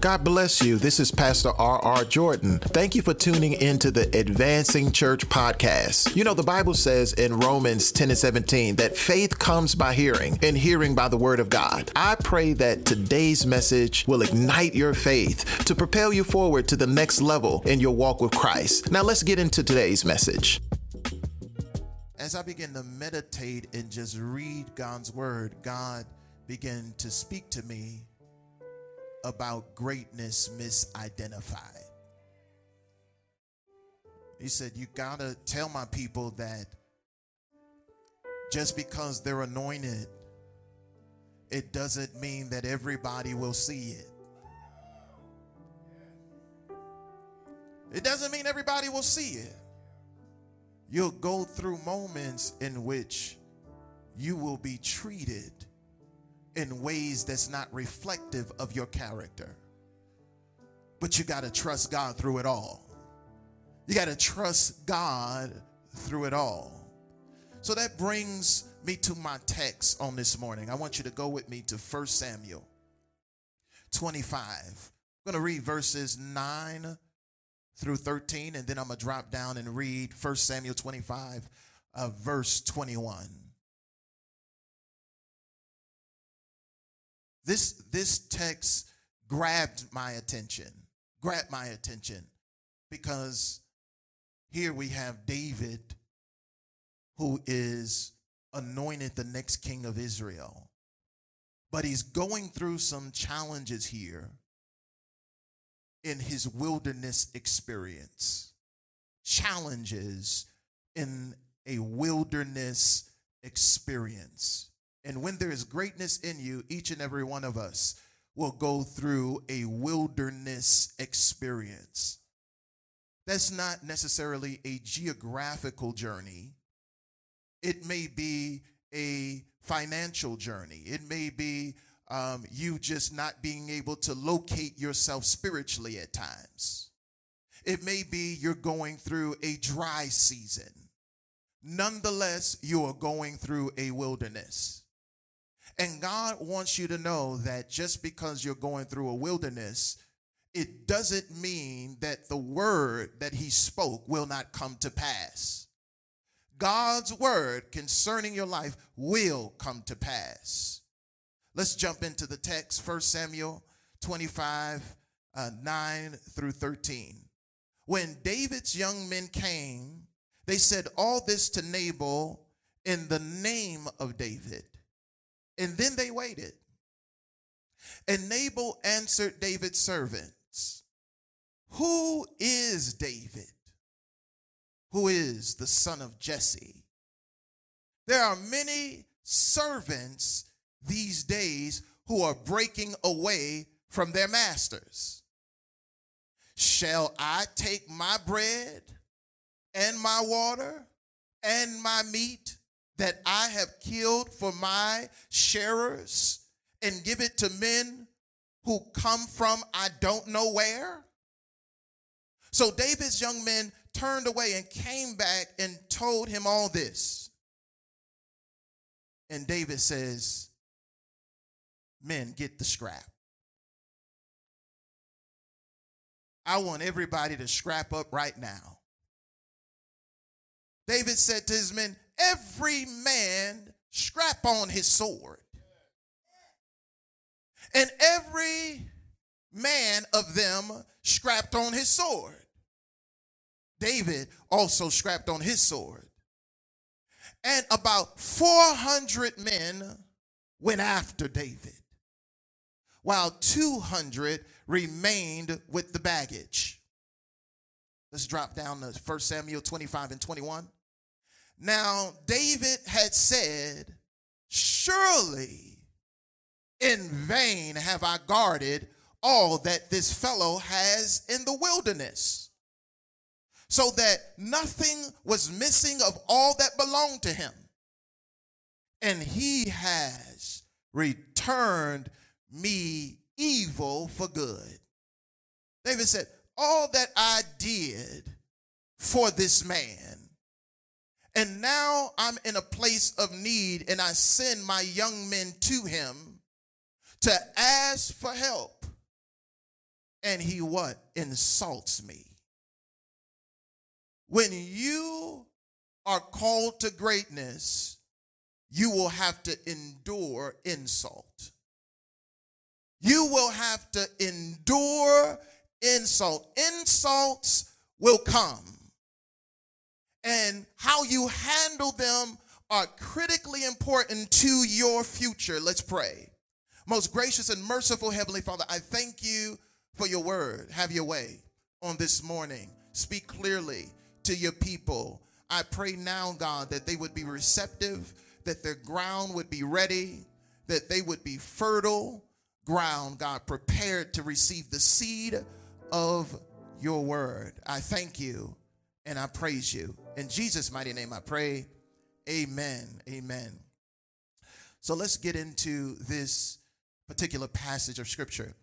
God bless you. This is Pastor R.R. Jordan. Thank you for tuning into the Advancing Church podcast. You know, the Bible says in Romans 10 and 17 that faith comes by hearing, and hearing by the word of God. I pray that today's message will ignite your faith to propel you forward to the next level in your walk with Christ. Now, let's get into today's message. As I begin to meditate and just read God's word, God began to speak to me about greatness misidentified. He said, You gotta tell my people that just because they're anointed, it doesn't mean that everybody will see it. It doesn't mean everybody will see it. You'll go through moments in which you will be treated in ways that's not reflective of your character. But you got to trust God through it all. You got to trust God through it all. So that brings me to my text on this morning. I want you to go with me to 1 Samuel 25. I'm going to read verses 9 through 13, and then I'm going to drop down and read 1 Samuel 25, uh, verse 21. This, this text grabbed my attention, grabbed my attention because here we have David who is anointed the next king of Israel. But he's going through some challenges here in his wilderness experience. Challenges in a wilderness experience. And when there is greatness in you, each and every one of us will go through a wilderness experience. That's not necessarily a geographical journey. It may be a financial journey. It may be um, you just not being able to locate yourself spiritually at times. It may be you're going through a dry season. Nonetheless, you are going through a wilderness. And God wants you to know that just because you're going through a wilderness, it doesn't mean that the word that he spoke will not come to pass. God's word concerning your life will come to pass. Let's jump into the text, 1 Samuel 25, uh, 9 through 13. When David's young men came, they said all this to Nabal in the name of David. And then they waited. And Nabal answered David's servants, Who is David? Who is the son of Jesse? There are many servants these days who are breaking away from their masters. Shall I take my bread and my water and my meat that I have killed for my shearers and give it to men who come from I don't know where? So David's young men turned away and came back and told him all this. And David says, Men, get the scrap. I want everybody to scrap up right now. David said to his men, every man strap on his sword. And every man of them strapped on his sword. David also strapped on his sword. And about 400 men went after David, while 200 remained with the baggage. Let's drop down to 1 Samuel 25 and 21. Now, David had said, Surely in vain have I guarded all that this fellow has in the wilderness, so that nothing was missing of all that belonged to him. And he has returned me evil for good. David said, All that I did for this man and now I'm in a place of need, and I send my young men to him to ask for help. and he what? Insults me. When you are called to greatness, you will have to endure insult. You will have to endure insult. Insults will come. And how you handle them are critically important to your future. Let's pray. Most gracious and merciful Heavenly Father, I thank you for your word. Have your way on this morning. Speak clearly to your people. I pray now, God, that they would be receptive, that their ground would be ready, that they would be fertile ground, God, prepared to receive the seed of your word. I thank you and I praise you. In Jesus' mighty name I pray. Amen. Amen. So let's get into this particular passage of scripture.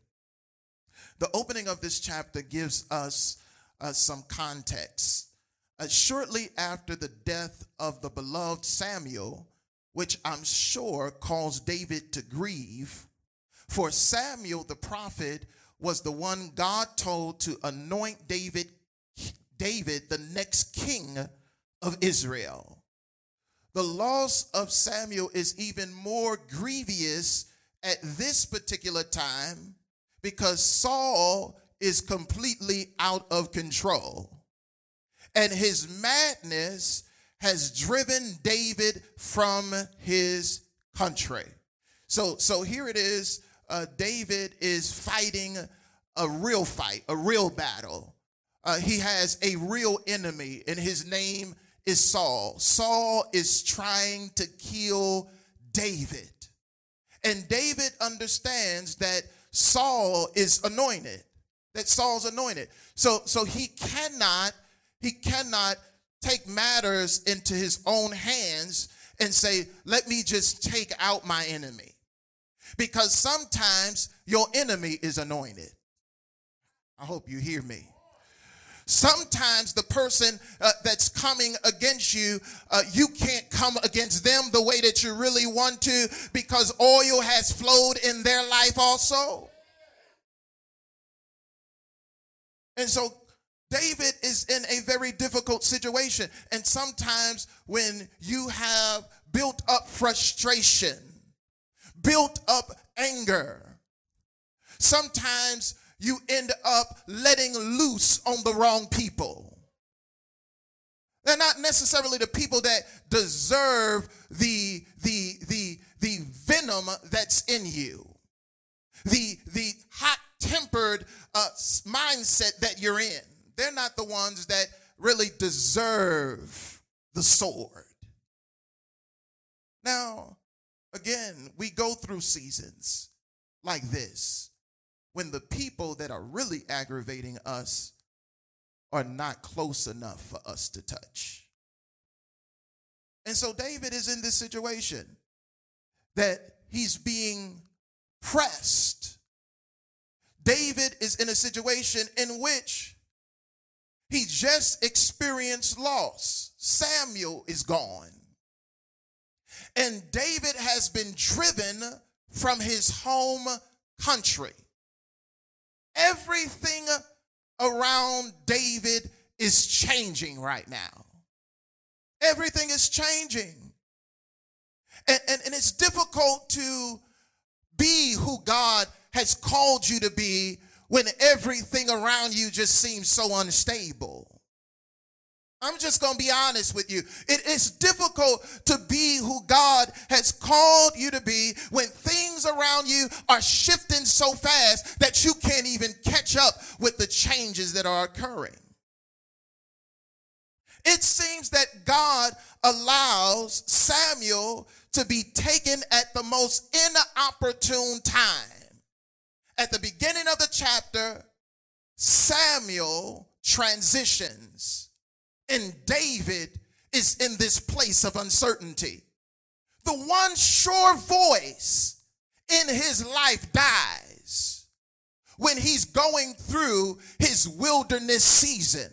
The opening of this chapter gives us uh, some context. Uh, shortly after the death of the beloved Samuel, which I'm sure caused David to grieve, for Samuel the prophet was the one God told to anoint David David the next king of Israel. The loss of Samuel is even more grievous at this particular time because Saul is completely out of control. And his madness has driven David from his country. So, so here it is. Uh, David is fighting a real fight, a real battle. Uh, he has a real enemy, and his name is Saul. Saul is trying to kill David. And David understands that Saul is anointed, that Saul's anointed. So, so he cannot, he cannot take matters into his own hands and say, let me just take out my enemy. Because sometimes your enemy is anointed. I hope you hear me. Sometimes the person uh, that's coming against you, uh, you can't come against them the way that you really want to because oil has flowed in their life also. And so David is in a very difficult situation. And sometimes when you have built up frustration, built up anger, sometimes you end up letting loose on the wrong people. They're not necessarily the people that deserve the, the, the, the venom that's in you, the, the hot tempered uh, mindset that you're in. They're not the ones that really deserve the sword. Now, again, we go through seasons like this when the people that are really aggravating us are not close enough for us to touch. And so David is in this situation that he's being pressed. David is in a situation in which he just experienced loss. Samuel is gone. And David has been driven from his home country. Everything around David is changing right now. Everything is changing. And, and, and it's difficult to be who God has called you to be when everything around you just seems so unstable. I'm just going to be honest with you. It is difficult to be who God has called you to be when things around you are shifting so fast that you can't even catch up with the changes that are occurring. It seems that God allows Samuel to be taken at the most inopportune time. At the beginning of the chapter, Samuel transitions and David is in this place of uncertainty. The one sure voice in his life dies when he's going through his wilderness season.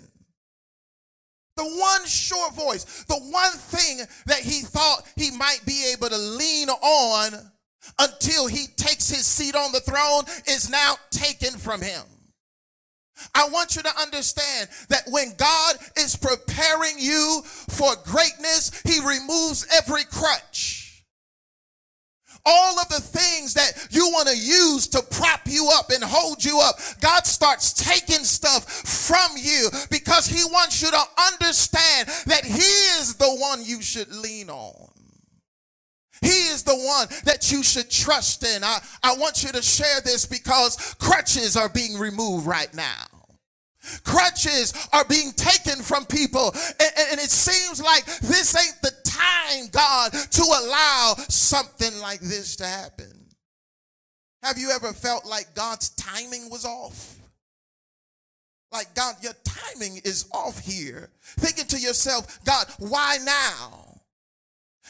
The one sure voice, the one thing that he thought he might be able to lean on until he takes his seat on the throne is now taken from him. I want you to understand that when God is preparing you for greatness, He removes every crutch all of the things that you want to use to prop you up and hold you up, God starts taking stuff from you because He wants you to understand that He is the one you should lean on. He is the one that you should trust in. I, I want you to share this because crutches are being removed right now. Crutches are being taken from people, and, and, it seems like this ain't the time, God, to allow something like this to happen. Have you ever felt like God's timing was off? Like, God, your timing is off here. Thinking to yourself, God, why now?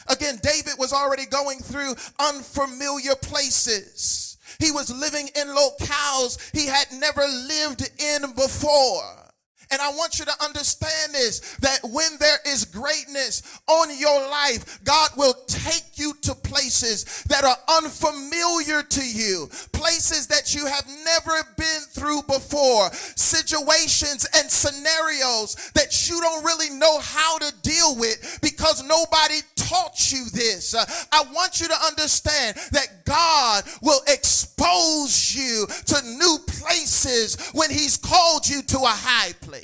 Again, David was already going through unfamiliar places. He was living in locales he had never lived in before. And I want you to understand this that when there is greatness on your life, God will take you to places that are unfamiliar to you, places that you have never been through before, situations and scenarios that you don't really know how to deal with because nobody taught you this. Uh, I want you to understand that God will expose you to new places when He's called you to a high place.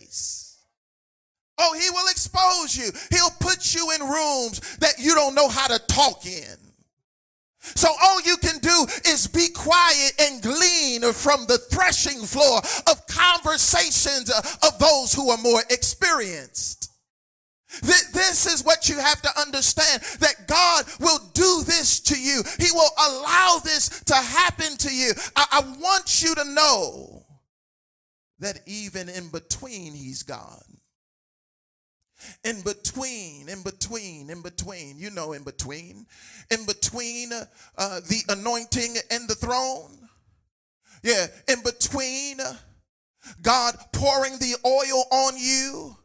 Oh, He will expose you. He'll put you in rooms that you don't know how to talk in. So all you can do is be quiet and glean from the threshing floor of conversations of those who are more experienced. This is what you have to understand that God will do this to you. He will allow this to happen to you. I, I want you to know that even in between, He's God. In between, in between, in between, you know, in between, in between uh, the anointing and the throne. Yeah, in between God pouring the oil on you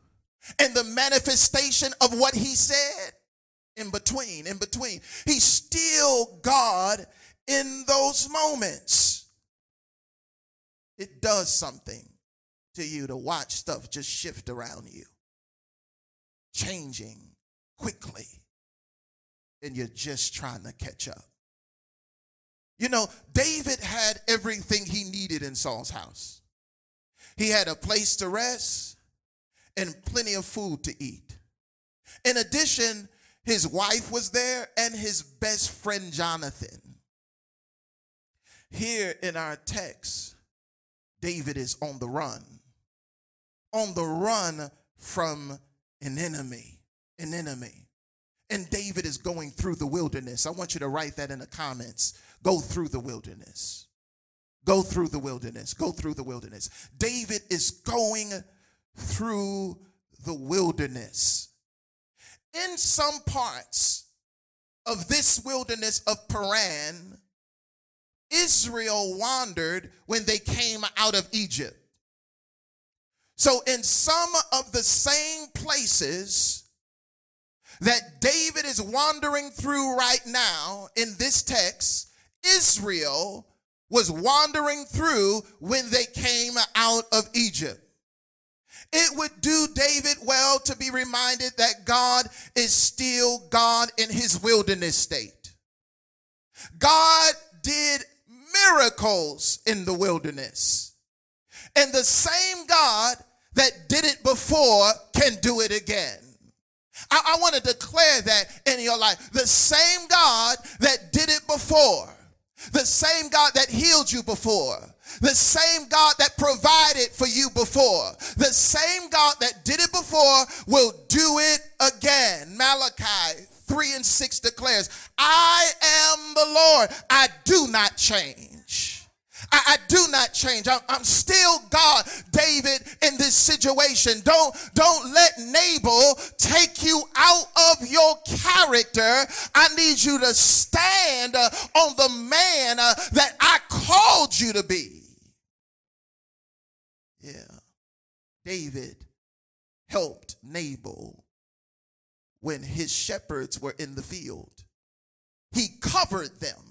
and the manifestation of what he said in between, in between. He's still God in those moments. It does something to you to watch stuff just shift around you, changing quickly, and you're just trying to catch up. You know, David had everything he needed in Saul's house. He had a place to rest and plenty of food to eat. In addition, his wife was there and his best friend Jonathan. Here in our text, David is on the run, on the run from an enemy, an enemy. And David is going through the wilderness. I want you to write that in the comments. Go through the wilderness. Go through the wilderness. Go through the wilderness. David is going through the wilderness. In some parts of this wilderness of Paran, Israel wandered when they came out of Egypt. So, in some of the same places that David is wandering through right now in this text, Israel was wandering through when they came out of Egypt. It would do David well to be reminded that God is still God in his wilderness state. God did miracles in the wilderness. And the same God that did it before can do it again. I, I want to declare that in your life. The same God that did it before, the same God that healed you before, the same God that provided for you before, the same God that did it before will do it again. Malachi 3 and 6 declares, I am the Lord, I do not change. I, I, do not change. I'm, I'm, still God, David, in this situation. Don't, don't let Nabal take you out of your character. I need you to stand uh, on the man uh, that I called you to be. Yeah. David helped Nabal when his shepherds were in the field. He covered them.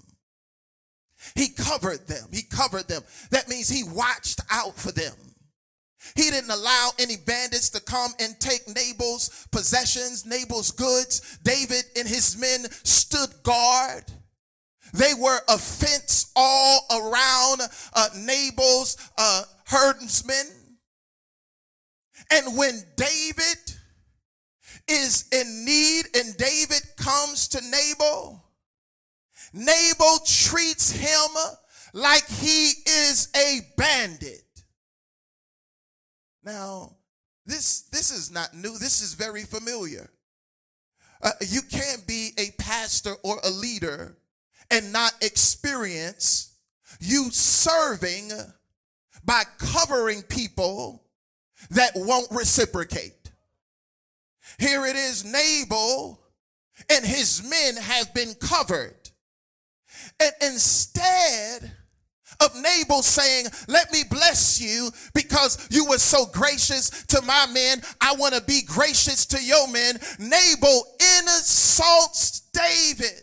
He covered them. He covered them. That means he watched out for them. He didn't allow any bandits to come and take Nabal's possessions, Nabal's goods. David and his men stood guard. They were a fence all around uh, Nabal's uh, herdsmen. And when David is in need and David comes to Nabal, Nabal treats him like he is a bandit. Now, this, this is not new. This is very familiar. Uh, you can't be a pastor or a leader and not experience you serving by covering people that won't reciprocate. Here it is Nabal and his men have been covered. And instead of Nabal saying, Let me bless you because you were so gracious to my men, I want to be gracious to your men, Nabal insults David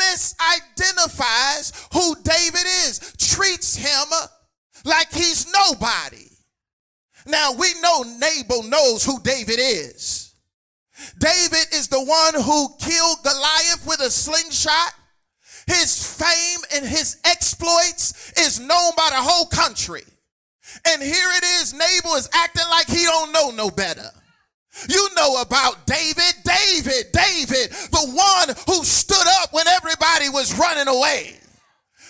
misidentifies who David is, treats him like he's nobody. Now we know Nabal knows who David is. David is the one who killed Goliath with a slingshot. His fame and his exploits is known by the whole country. And here it is, Nabal is acting like he don't know no better. You know about David, David, David, the one who stood up when everybody was running away.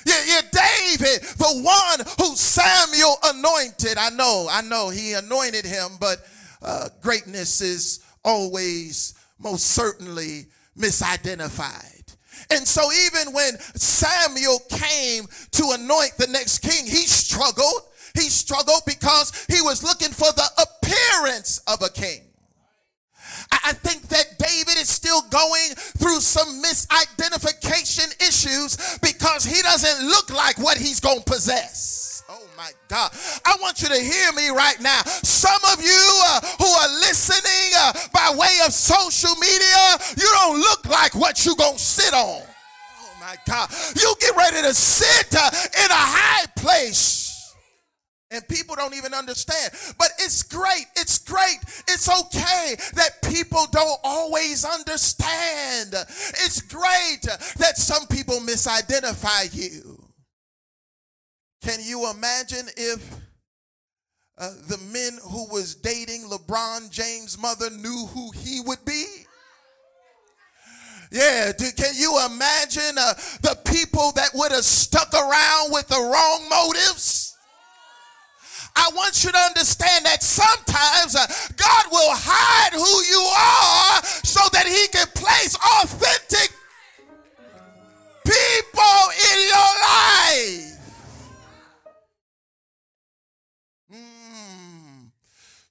Yeah, yeah, David, the one who Samuel anointed. I know, I know he anointed him, but uh, greatness is always most certainly misidentified. And so, even when Samuel came to anoint the next king, he struggled. He struggled because he was looking for the appearance of a king. I think that David is still going through some misidentification issues because he doesn't look like what he's going to possess. Oh my God. I want you to hear me right now. Some of you uh, who are listening uh, by way of social media, you don't look like what you're going to sit on. Oh my God. You get ready to sit uh, in a high place and people don't even understand. But it's great. It's great. It's okay that people don't always understand. It's great that some people misidentify you. Can you imagine if uh, the men who was dating LeBron James' mother knew who he would be? Yeah, can you imagine uh, the people that would have stuck around with the wrong motives? I want you to understand that sometimes uh, God will hide who you are so that he can place authentic people in your life.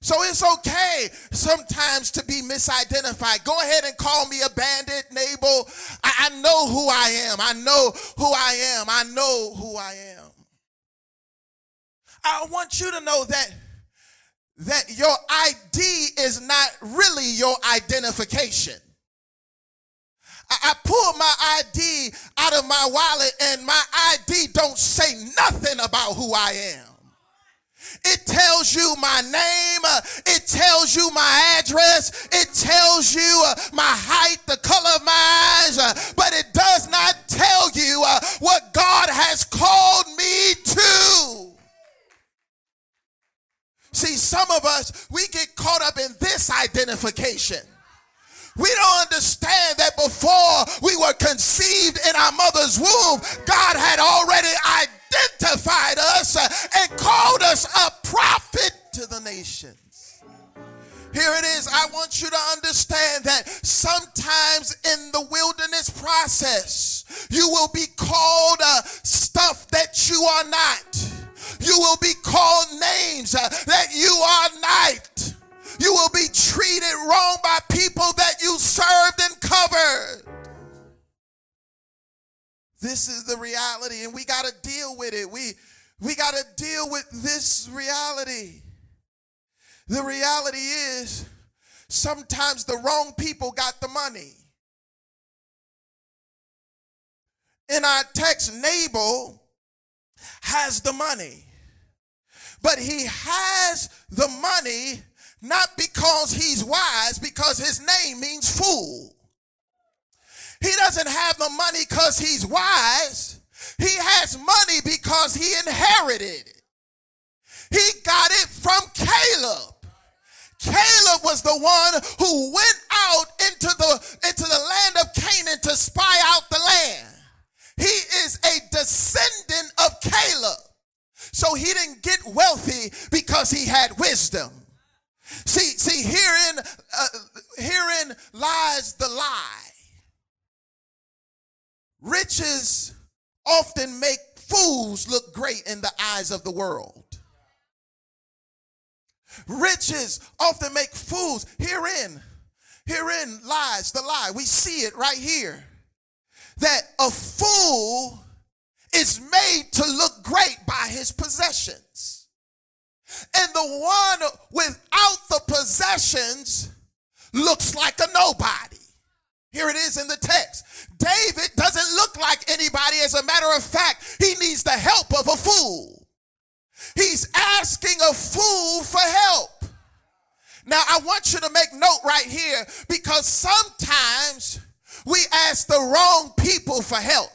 So it's okay sometimes to be misidentified. Go ahead and call me a bandit, Nabal. I, I know who I am. I know who I am. I know who I am. I want you to know that that your ID is not really your identification. I, I pulled my ID out of my wallet and my ID don't say nothing about who I am. It tells you my name. Uh, it tells you my address. It tells you uh, my height, the color of my eyes. Uh, but it does not tell you what God has called me to. See, some of us, we get caught up in this identification. We don't understand that before we were conceived in our mother's womb, God had already identified us and called us a prophet to the nations. Here it is. I want you to understand that sometimes in the wilderness process, you will be called uh, stuff that you are not. You will be called names uh, that you are not. You will be treated wrong by people that you served and covered. This is the reality, and we got to deal with it. We, we got to deal with this reality. The reality is sometimes the wrong people got the money. In our text, Nabal has the money. But he has the money not because he's wise, because his name means fool. He doesn't have the money because he's wise. He has money because he inherited it. He got it from Caleb. Caleb was the one who went out into the into the land of Canaan to spy out the land. He is a descendant of Caleb. So he didn't get wealthy because he had wisdom. See, see, herein, uh, herein lies the lie. Riches often make fools look great in the eyes of the world. Riches often make fools. Herein, herein lies the lie. We see it right here. That a fool is made to look great by his possessions. And the one without the possessions looks like a nobody. Here it is in the text. David doesn't look like anybody. As a matter of fact, he needs the help of a fool. He's asking a fool for help. Now, I want you to make note right here because sometimes we ask the wrong people for help.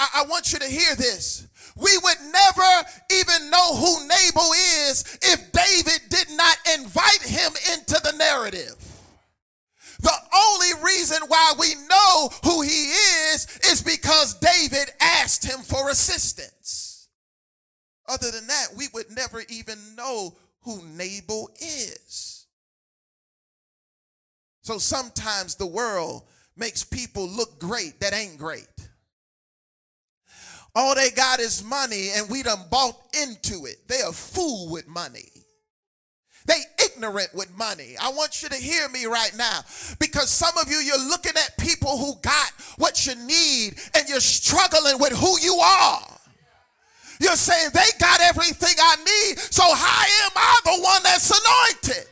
I, I want you to hear this. We would never even know who Nabal is if David did not invite him into the narrative. The only reason why we know who he is is because David asked him for assistance. Other than that, we would never even know who Nabal is. So sometimes the world makes people look great that ain't great. All they got is money, and we done bought into it. They a fool with money. They ignorant with money. I want you to hear me right now because some of you, you're looking at people who got what you need and you're struggling with who you are. You're saying they got everything I need, so how am I the one that's anointed?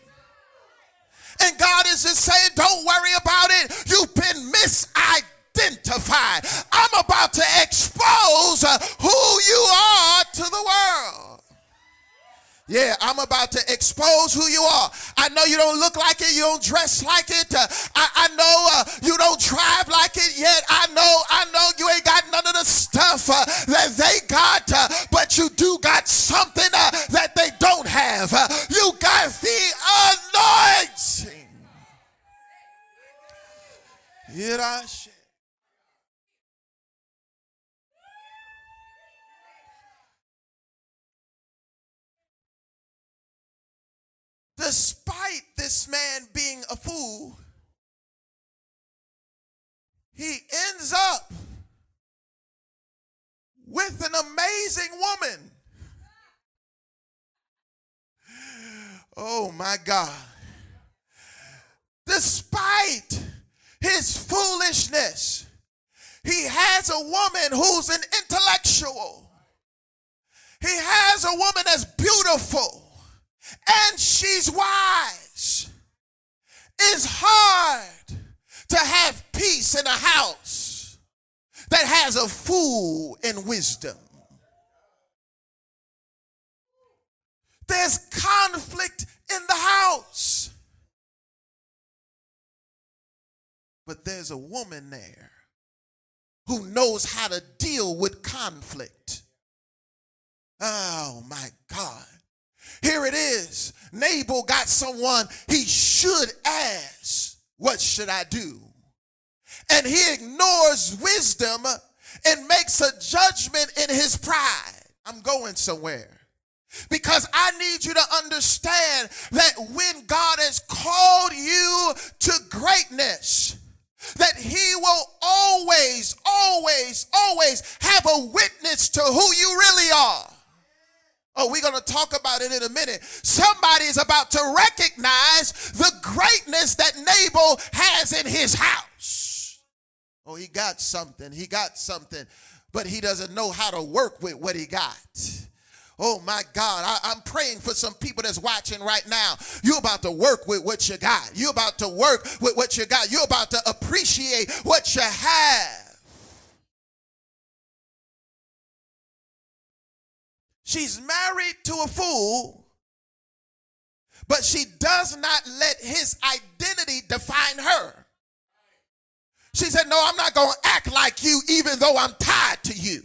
And God is just saying, don't worry about it. You've been misidentified identified. I'm about to expose uh, who you are to the world. Yeah, I'm about to expose who you are. I know you don't look like it, you don't dress like it. Uh, I, I, know uh, you don't drive like it yet. I know, I know you ain't got none of the stuff uh, that they got, uh, but you do got something uh, that they don't have. You got the anointing. Here despite this man being a fool, he ends up with an amazing woman. Oh my God. Despite his foolishness, he has a woman who's an intellectual. He has a woman that's beautiful and she's wise. It's hard to have peace in a house that has a fool in wisdom. There's conflict in the house. But there's a woman there who knows how to deal with conflict. Oh my God. Here it is. Nabal got someone he should ask, What should I do? And he ignores wisdom and makes a judgment in his pride. I'm going somewhere. Because I need you to understand that when God has called you to greatness, that he will always, always, always have a witness to who you really are. Oh, we're going to talk about it in a minute. Somebody is about to recognize the greatness that Nabal has in his house. Oh, he got something. He got something, but he doesn't know how to work with what he got. Oh my God, I, am praying for some people that's watching right now. You're about to work with what you got. You're about to work with what you got. You're about to appreciate what you have. She's married to a fool, but she does not let his identity define her. She said, No, I'm not going to act like you even though I'm tied to you.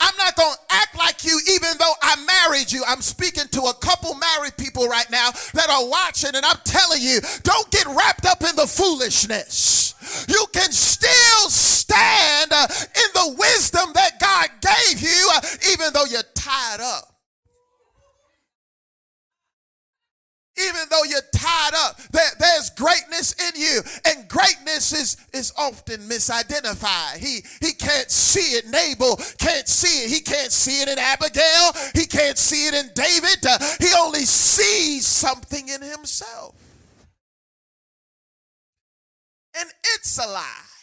I'm not going to act like you even though I married you. I'm speaking to a couple married people right now that are watching, and I'm telling you, don't get wrapped up in the foolishness. You can still stand uh, in the wisdom that God gave you, uh, even though you're tied up. even though you're tied up there, there's greatness in you. And greatness is is often misidentified. He he can't see it. Nabal can't see it. He can't see it in abigail. He can't see it in david. Uh, he only sees something in himself. And it's a lie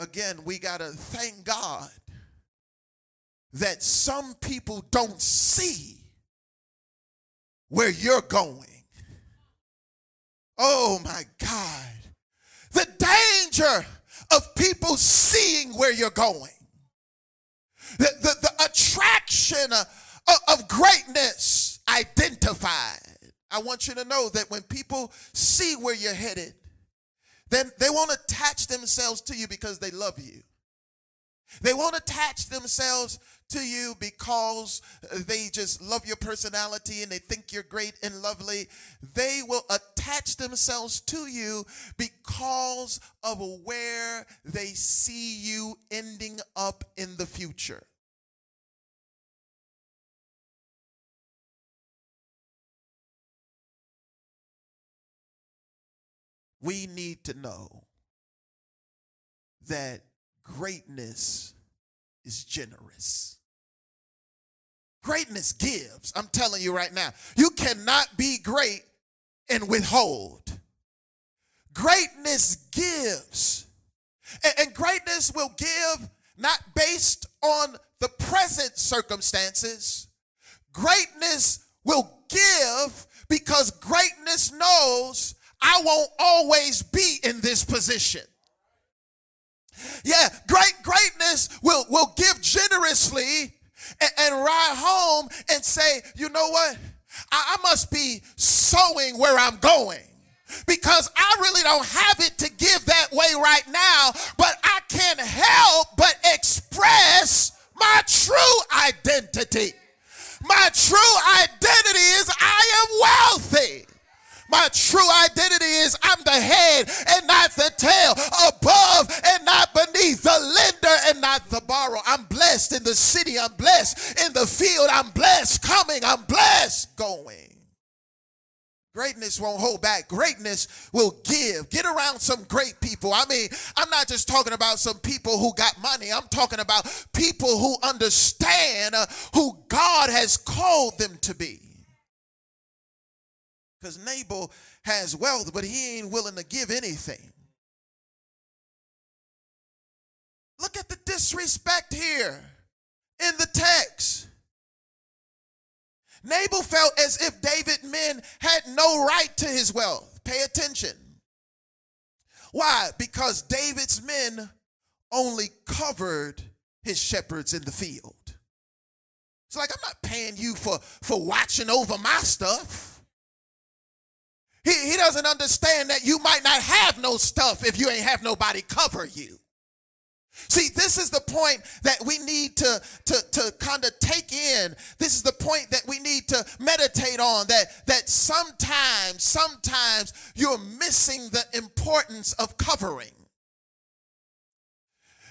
again we got to thank god that some people don't see where you're going. Oh my God. The danger of people seeing where you're going. The, the, the attraction of, of greatness identified. I want you to know that when people see where you're headed, then they won't attach themselves to you because they love you. They won't attach themselves to you because they just love your personality and they think you're great and lovely. They will attach themselves to you because of where they see you ending up in the future. We need to know that greatness is generous. Greatness gives. I'm telling you right now. You cannot be great and withhold. Greatness gives. And, greatness will give not based on the present circumstances. Greatness will give because greatness knows I won't always be in this position. Yeah, great greatness will, will give generously and, and ride home and say, you know what? I, I must be sowing where I'm going because I really don't have it to give that way right now, but I can't help but express my true identity. My true identity is I am wealthy. My true identity is I'm the head and not the tail, above and not beneath, the lender and not the borrower. I'm blessed in the city, I'm blessed in the field, I'm blessed coming, I'm blessed going. Greatness won't hold back. Greatness will give. Get around some great people. I mean, I'm not just talking about some people who got money. I'm talking about people who understand uh, who God has called them to be. Because Nabal has wealth, but he ain't willing to give anything. Look at the disrespect here in the text. Nabal felt as if David men had no right to his wealth. Pay attention. Why? Because David's men only covered his shepherds in the field. It's like I'm not paying you for for watching over my stuff. He, he doesn't understand that you might not have no stuff if you ain't have nobody cover you. See, this is the point that we need to, to, to kind of take in. This is the point that we need to meditate on that, that sometimes, sometimes you're missing the importance of covering.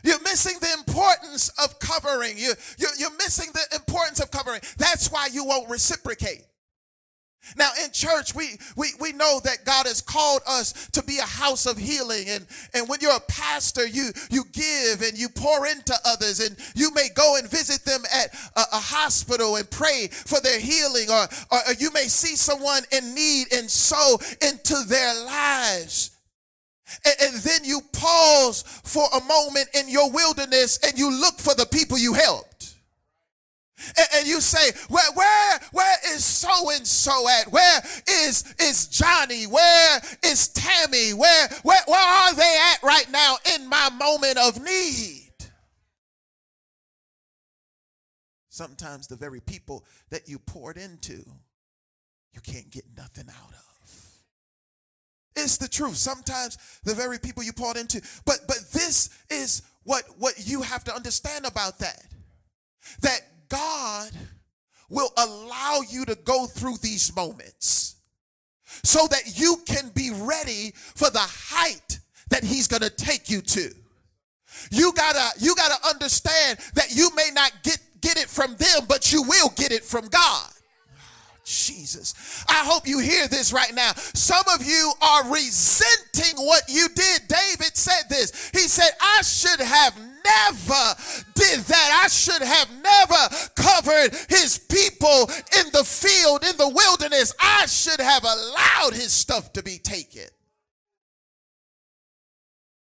You're missing the importance of covering. You, you're, you're missing the importance of covering. That's why you won't reciprocate. Now in church, we, we, we know that God has called us to be a house of healing. And, and when you're a pastor, you, you give and you pour into others and you may go and visit them at a, a hospital and pray for their healing or, or, or you may see someone in need and sow into their lives. And, and then you pause for a moment in your wilderness and you look for the people you helped. And, and you say, where, where, where is so and so at? Where is is Johnny? Where is Tammy? Where, where, where are they at right now in my moment of need? Sometimes the very people that you poured into, you can't get nothing out of. It's the truth. Sometimes the very people you poured into, but but this is what what you have to understand about that. That God will allow you to go through these moments so that you can be ready for the height that he's going to take you to. You got to you got to understand that you may not get get it from them, but you will get it from God. Jesus. I hope you hear this right now. Some of you are resenting what you did. David said this. He said, I should have never did that. I should have never covered his people in the field, in the wilderness. I should have allowed his stuff to be taken.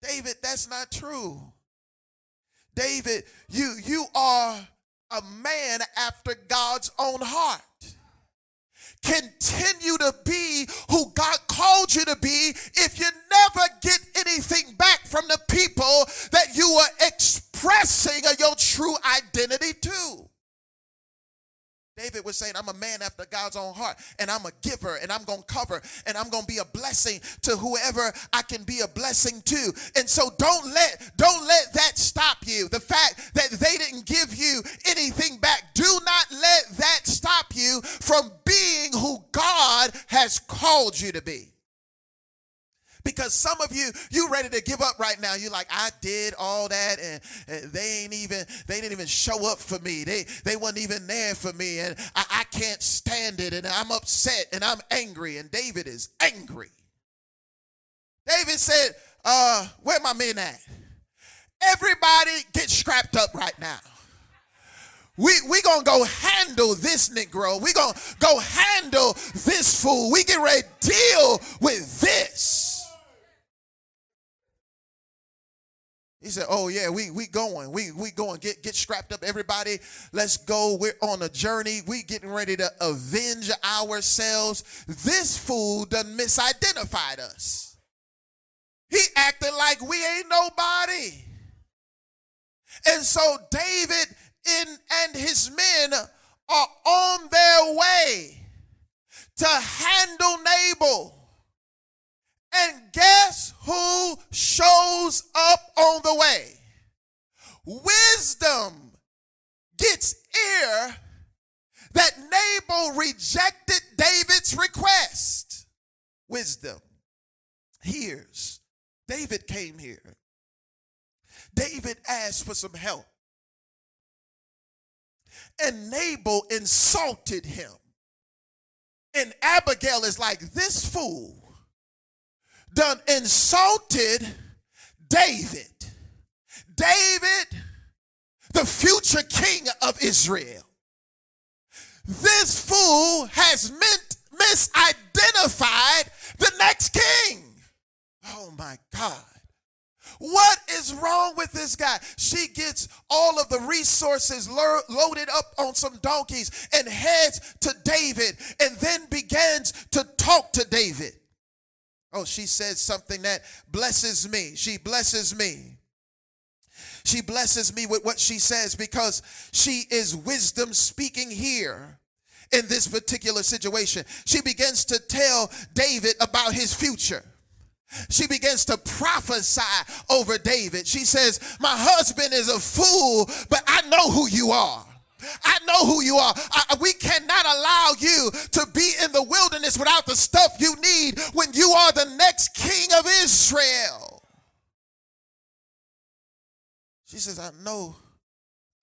David, that's not true. David, you you are a man after God's own heart. Continue to be who God called you to be if you never get anything back from the people that you are expressing your true identity to. David was saying, I'm a man after God's own heart, and I'm a giver, and I'm going to cover, and I'm going to be a blessing to whoever I can be a blessing to. And so don't let don't let that stop you. The fact that they didn't give you anything back, do not let that stop you from being who God has called you to be. Because some of you, you ready to give up right now. You're like, I did all that and, and they ain't even, they didn't even show up for me. They they wasn't even there for me. And I, I can't stand it. And I'm upset and I'm angry. And David is angry. David said, uh, where my men at? Everybody get strapped up right now. We we gonna go handle this Negro. We gonna go handle this fool. We get ready to deal with this. He said, "Oh yeah, we we going, we we going. Get get strapped up, everybody. Let's go. We're on a journey. We getting ready to avenge ourselves. This fool done misidentified us. He acted like we ain't nobody. And so David in, and his men are on their way to handle Nabal." And guess who shows up on the way? Wisdom gets ear that Nabal rejected David's request. Wisdom hears. David came here. David asked for some help. And Nabal insulted him. And Abigail is like, This fool done insulted David. David, the future king of Israel. This fool has meant, misidentified the next king. Oh my God. What is wrong with this guy? She gets all of the resources lo- loaded up on some donkeys and heads to David and then begins to talk to David. Oh, she says something that blesses me. She blesses me. She blesses me with what she says because she is wisdom speaking here in this particular situation. She begins to tell David about his future. She begins to prophesy over David. She says, My husband is a fool, but I know who you are. I know who you are. I, we cannot allow you to be in the wilderness without the stuff you need when you are the next king of Israel. She says, I know,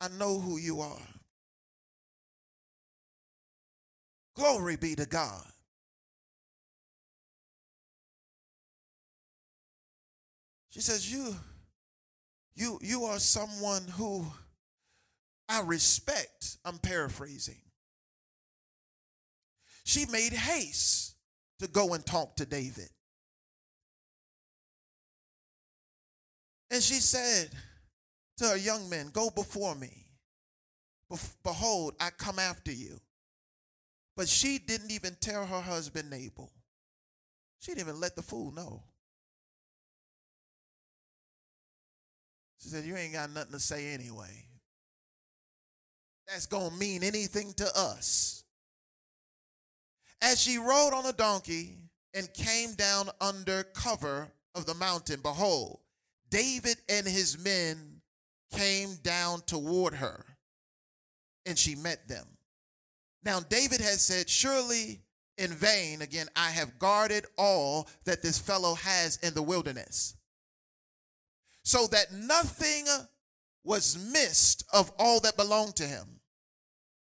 I know who you are. Glory be to God. She says, You, you, you are someone who I respect, I'm paraphrasing. She made haste to go and talk to David. And she said to her young men, Go before me. Behold, I come after you. But she didn't even tell her husband Nabal. She didn't even let the fool know. She said, You ain't got nothing to say anyway. That's going to mean anything to us. As she rode on a donkey and came down under cover of the mountain, behold, David and his men came down toward her, and she met them. Now, David had said, Surely in vain, again, I have guarded all that this fellow has in the wilderness, so that nothing was missed of all that belonged to him.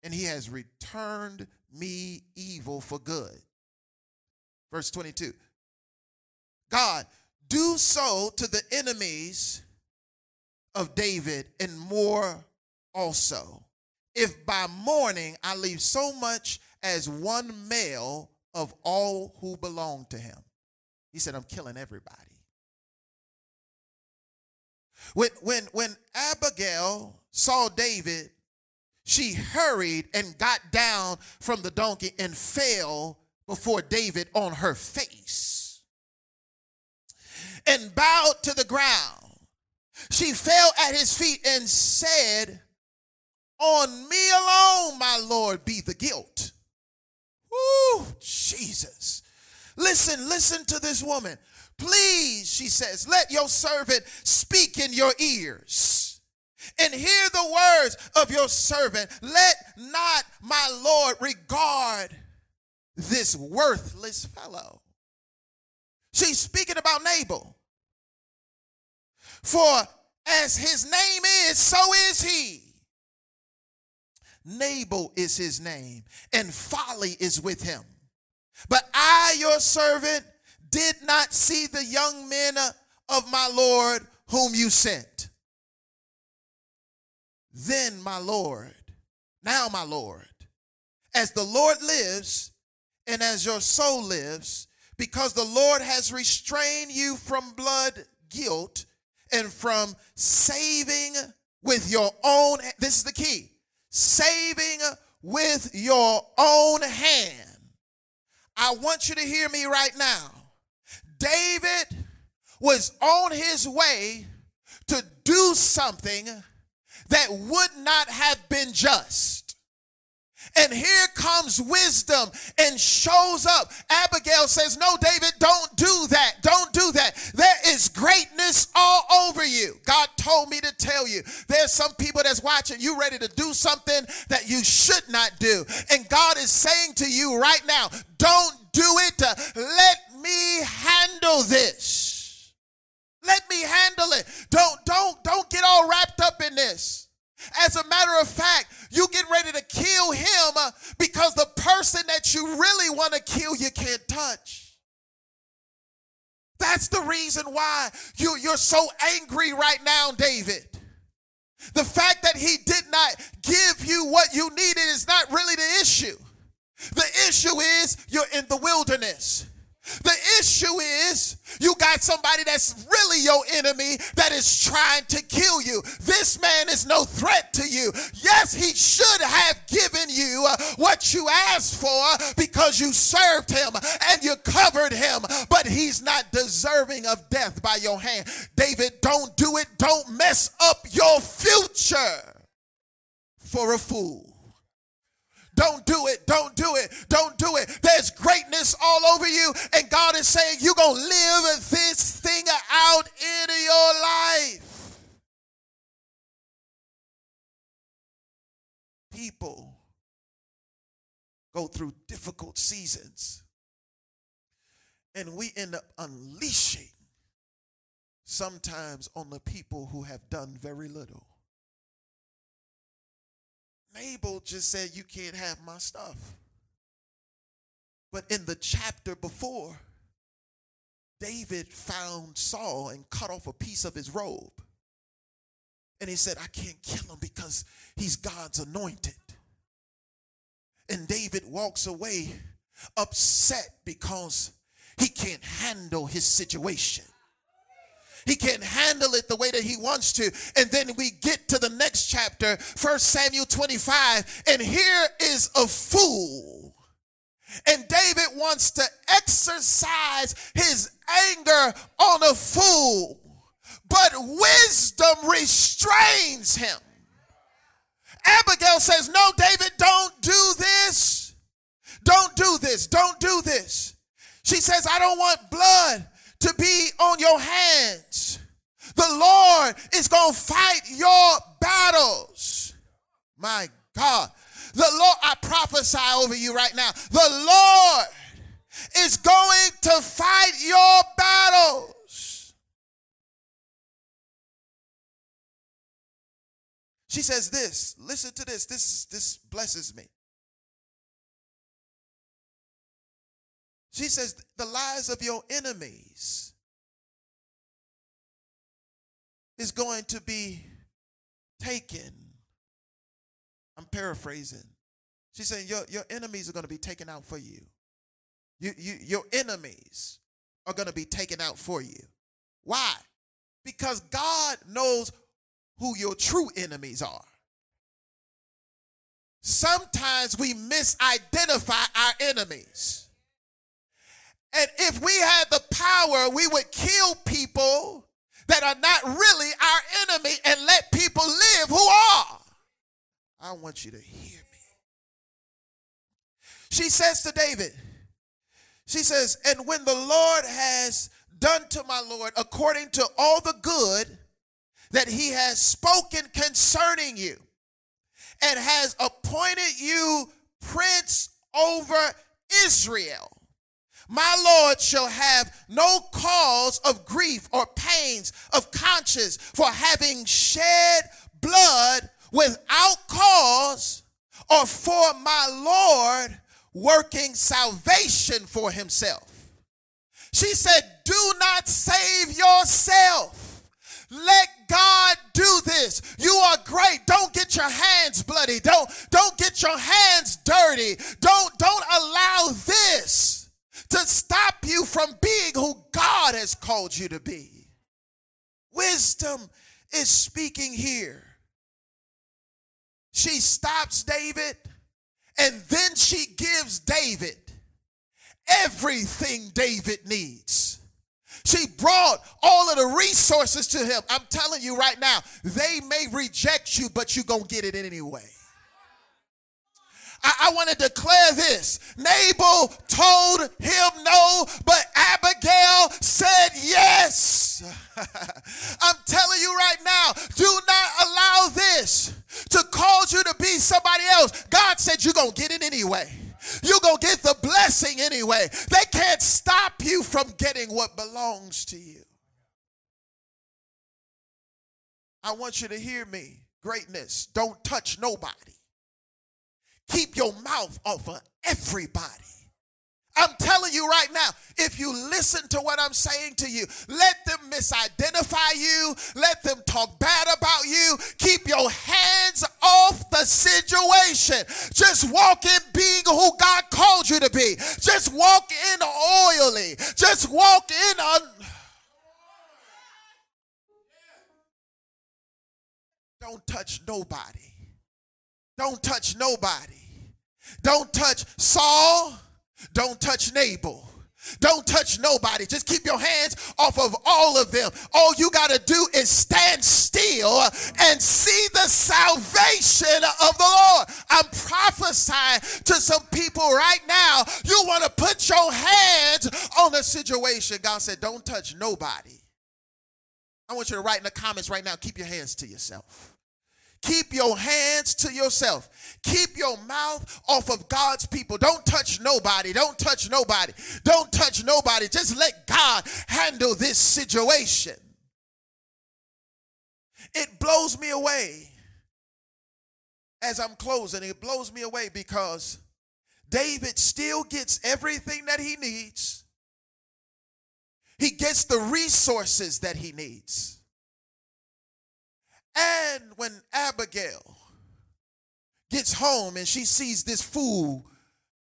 And he has returned me evil for good. Verse 22 God, do so to the enemies of David and more also. If by morning I leave so much as one male of all who belong to him. He said, I'm killing everybody. When, when, when Abigail saw David, she hurried and got down from the donkey and fell before David on her face and bowed to the ground. She fell at his feet and said, On me alone, my Lord, be the guilt. Woo, Jesus. Listen, listen to this woman. Please, she says, let your servant speak in your ears and hear the words of your servant. Let not my Lord regard this worthless fellow. She's speaking about Nabal. For as his name is, so is he. Nabal is his name, and folly is with him. But I, your servant, did not see the young men of my Lord whom you sent. Then, my Lord, now, my Lord, as the Lord lives and as your soul lives, because the Lord has restrained you from blood guilt and from saving with your own, this is the key, saving with your own hand. I want you to hear me right now. David was on his way to do something that would not have been just. And here comes wisdom and shows up. Abigail says, No, David, don't do that. Don't do that. There is greatness all over you. God told me to tell you there's some people that's watching you ready to do something that you should not do. And God is saying to you right now, Don't do it. Let me handle this. Let me handle it. Don't, don't, don't get all wrapped up in this. As a matter of fact, you get ready to kill him uh, because the person that you really want to kill, you can't touch. That's the reason why you, you're so angry right now, David. The fact that he did not give you what you needed is not really the issue. The issue is you're in the wilderness. The issue is you got somebody that's really your enemy that is trying to kill you. This man is no threat to you. Yes, he should have given you uh, what you asked for because you served him and you covered him, but he's not deserving of death by your hand. David, don't do it. Don't mess up your future for a fool. Don't do it. Don't do it. Don't do it. There's greatness all over you. And God is saying, you're going to live this thing out in your life. People go through difficult seasons. And we end up unleashing sometimes on the people who have done very little. Nabal just said, You can't have my stuff. But in the chapter before, David found Saul and cut off a piece of his robe. And he said, I can't kill him because he's God's anointed. And David walks away upset because he can't handle his situation. He can't handle it the way that he wants to. And then we get to the next chapter, First Samuel 25, and here is a fool. And David wants to exercise his anger on a fool, but wisdom restrains him. Abigail says, No, David, don't do this. Don't do this. Don't do this. She says, I don't want blood to be on your hands. The Lord is going to fight your battles. My God. The Lord, I prophesy over you right now. The Lord is going to fight your battles. She says this. Listen to this. This this blesses me. She says, the lies of your enemies is going to be taken. I'm paraphrasing. She's saying, your, your enemies are going to be taken out for you. You, you. Your enemies are going to be taken out for you. Why? Because God knows who your true enemies are. Sometimes we misidentify our enemies. And if we had the power, we would kill people that are not really our enemy and let people live who are. I want you to hear me. She says to David, she says, and when the Lord has done to my Lord according to all the good that he has spoken concerning you and has appointed you prince over Israel my Lord shall have no cause of grief or pains of conscience for having shed blood without cause or for my Lord working salvation for himself. She said, Do not save yourself. Let God do this. You are great. Don't get your hands bloody. Don't don't get your hands dirty. Don't don't allow this to stop you from being who God has called you to be. Wisdom is speaking here. She stops David and then she gives David everything David needs. She brought all of the resources to him. I'm telling you right now, they may reject you, but you're going to get it anyway. I, I want to declare this. Nabal told him no, but Abigail said yes. I'm telling you right now, do not allow this to cause you to be somebody else. God said you're going to get it anyway. You're going to get the blessing anyway. They can't stop you from getting what belongs to you. I want you to hear me. Greatness. Don't touch nobody. Keep your mouth off of everybody. I'm telling you right now, if you listen to what I'm saying to you, let them misidentify you, let them talk bad about you. Keep your hands off the situation. Just walk in being who God called you to be. Just walk in oily. Just walk in un- Don't touch nobody. Don't touch nobody. Don't touch Saul. Don't touch Nabal. Don't touch nobody. Just keep your hands off of all of them. All you got to do is stand still and see the salvation of the Lord. I'm prophesying to some people right now. You want to put your hands on the situation. God said, Don't touch nobody. I want you to write in the comments right now, keep your hands to yourself. Keep your hands to yourself. Keep your mouth off of God's people. Don't touch nobody. Don't touch nobody. Don't touch nobody. Just let God handle this situation. It blows me away as I'm closing. It blows me away because David still gets everything that he needs, he gets the resources that he needs. And when Abigail gets home and she sees this fool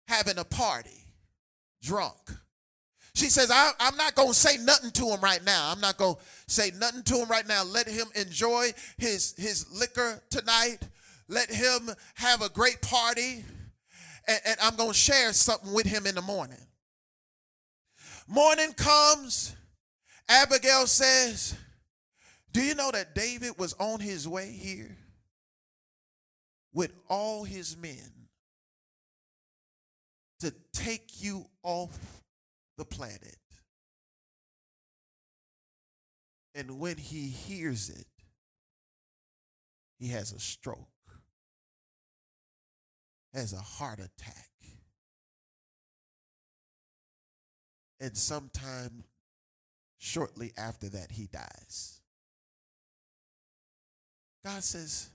having a party, drunk, She says, I, am not going to say nothing to him right now. I'm not going to say nothing to him right now. Let him enjoy his, his liquor tonight. Let him have a great party. And, and I'm going to share something with him in the morning. Morning comes. Abigail says, Do you know that David was on his way here with all his men to take you off the planet. And when he hears it, he has a stroke, has a heart attack. And sometime shortly after that, he dies. God says,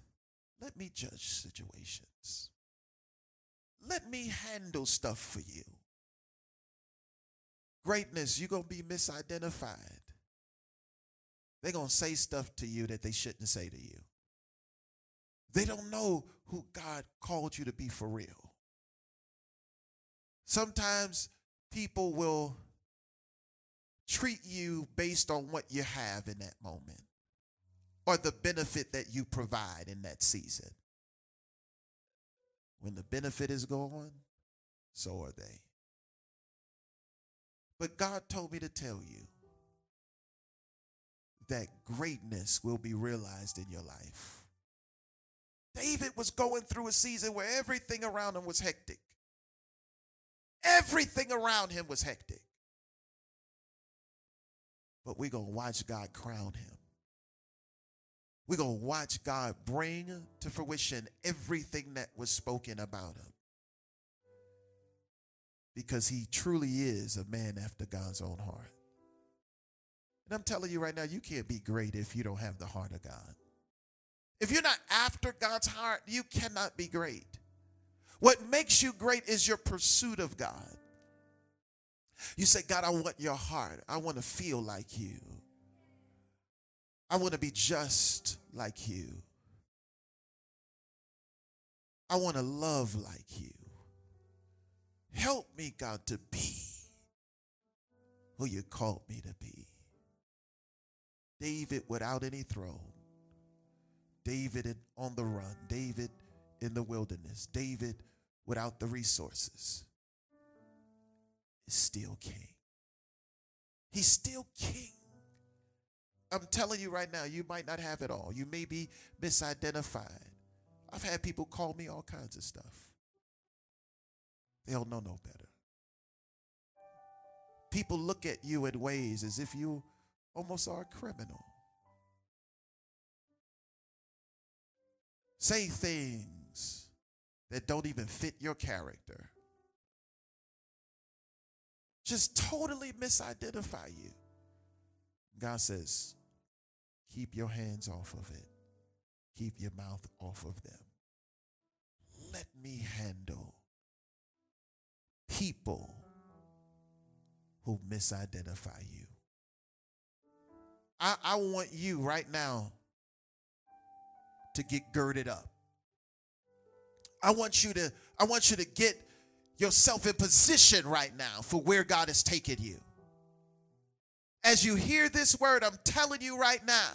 Let me judge situations. Let me handle stuff for you. Greatness, you're going to be misidentified. They're going to say stuff to you that they shouldn't say to you. They don't know who God called you to be for real. Sometimes people will treat you based on what you have in that moment or the benefit that you provide in that season. When the benefit is gone, so are they. But God told me to tell you that greatness will be realized in your life. David was going through a season where everything around him was hectic. Everything around him was hectic. But we're going to watch God crown him. We're going to watch God bring to fruition everything that was spoken about him. Because he truly is a man after God's own heart. And I'm telling you right now, you can't be great if you don't have the heart of God. If you're not after God's heart, you cannot be great. What makes you great is your pursuit of God. You say, God, I want your heart. I want to feel like you. I want to be just like you. I want to love like you. Help me, God, to be who you called me to be. David without any throne. David on the run. David in the wilderness. David without the resources is still king. He's still king. I'm telling you right now, you might not have it all. You may be misidentified. I've had people call me all kinds of stuff. They don't know no better. People look at you in ways as if you almost are a criminal. Say things that don't even fit your character. Just totally misidentify you. God says, Keep your hands off of it. Keep your mouth off of them. Let me handle people who misidentify you. I, I want you right now to get girded up. I want you to I want you to get yourself in position right now for where God has taken you. As you hear this word, I'm telling you right now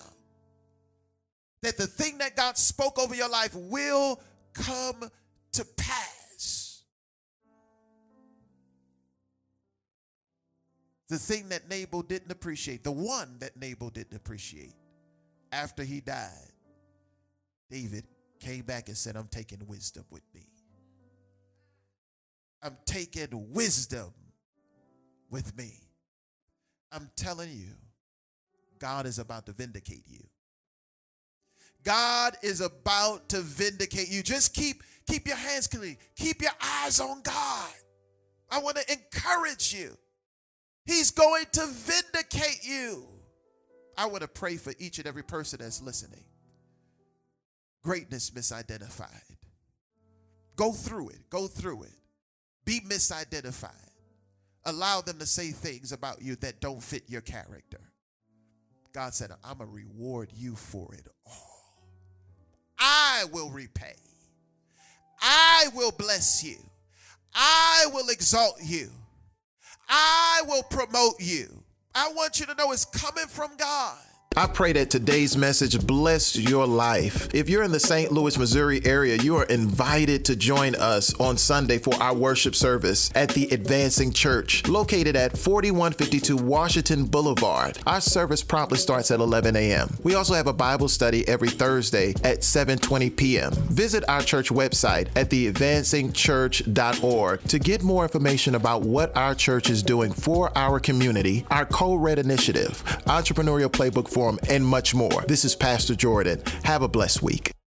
that the thing that God spoke over your life will come to pass. The thing that Nabal didn't appreciate, the one that Nabal didn't appreciate after he died, David came back and said, I'm taking wisdom with me. I'm taking wisdom with me. I'm telling you, God is about to vindicate you. God is about to vindicate you. Just keep keep your hands clean. Keep your eyes on God. I want to encourage you. He's going to vindicate you. I want to pray for each and every person that's listening. Greatness misidentified. Go through it. Go through it. Be misidentified. Allow them to say things about you that don't fit your character. God said, I'm going to reward you for it all. I will repay. I will bless you. I will exalt you. I will promote you. I want you to know it's coming from God. I pray that today's message bless your life. If you're in the St. Louis, Missouri area, you are invited to join us on Sunday for our worship service at the Advancing Church, located at 4152 Washington Boulevard. Our service promptly starts at 11 a.m. We also have a Bible study every Thursday at 7:20 p.m. Visit our church website at theadvancingchurch.org to get more information about what our church is doing for our community, our co-red initiative, entrepreneurial playbook for and much more. This is Pastor Jordan. Have a blessed week.